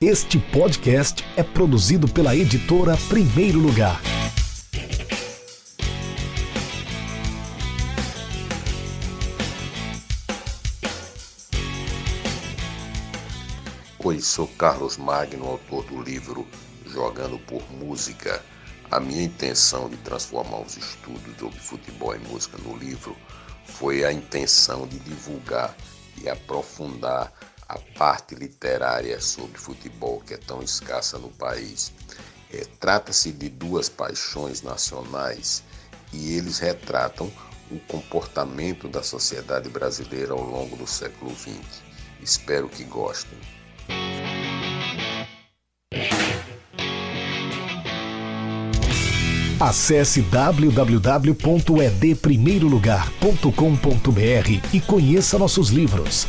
Este podcast é produzido pela editora Primeiro Lugar. Oi, sou Carlos Magno, autor do livro Jogando por Música. A minha intenção de transformar os estudos sobre futebol e música no livro foi a intenção de divulgar e aprofundar a parte literária sobre futebol que é tão escassa no país. É, Trata-se de duas paixões nacionais e eles retratam o comportamento da sociedade brasileira ao longo do século XX. Espero que gostem. Acesse www.edprimeirolugar.com.br e conheça nossos livros.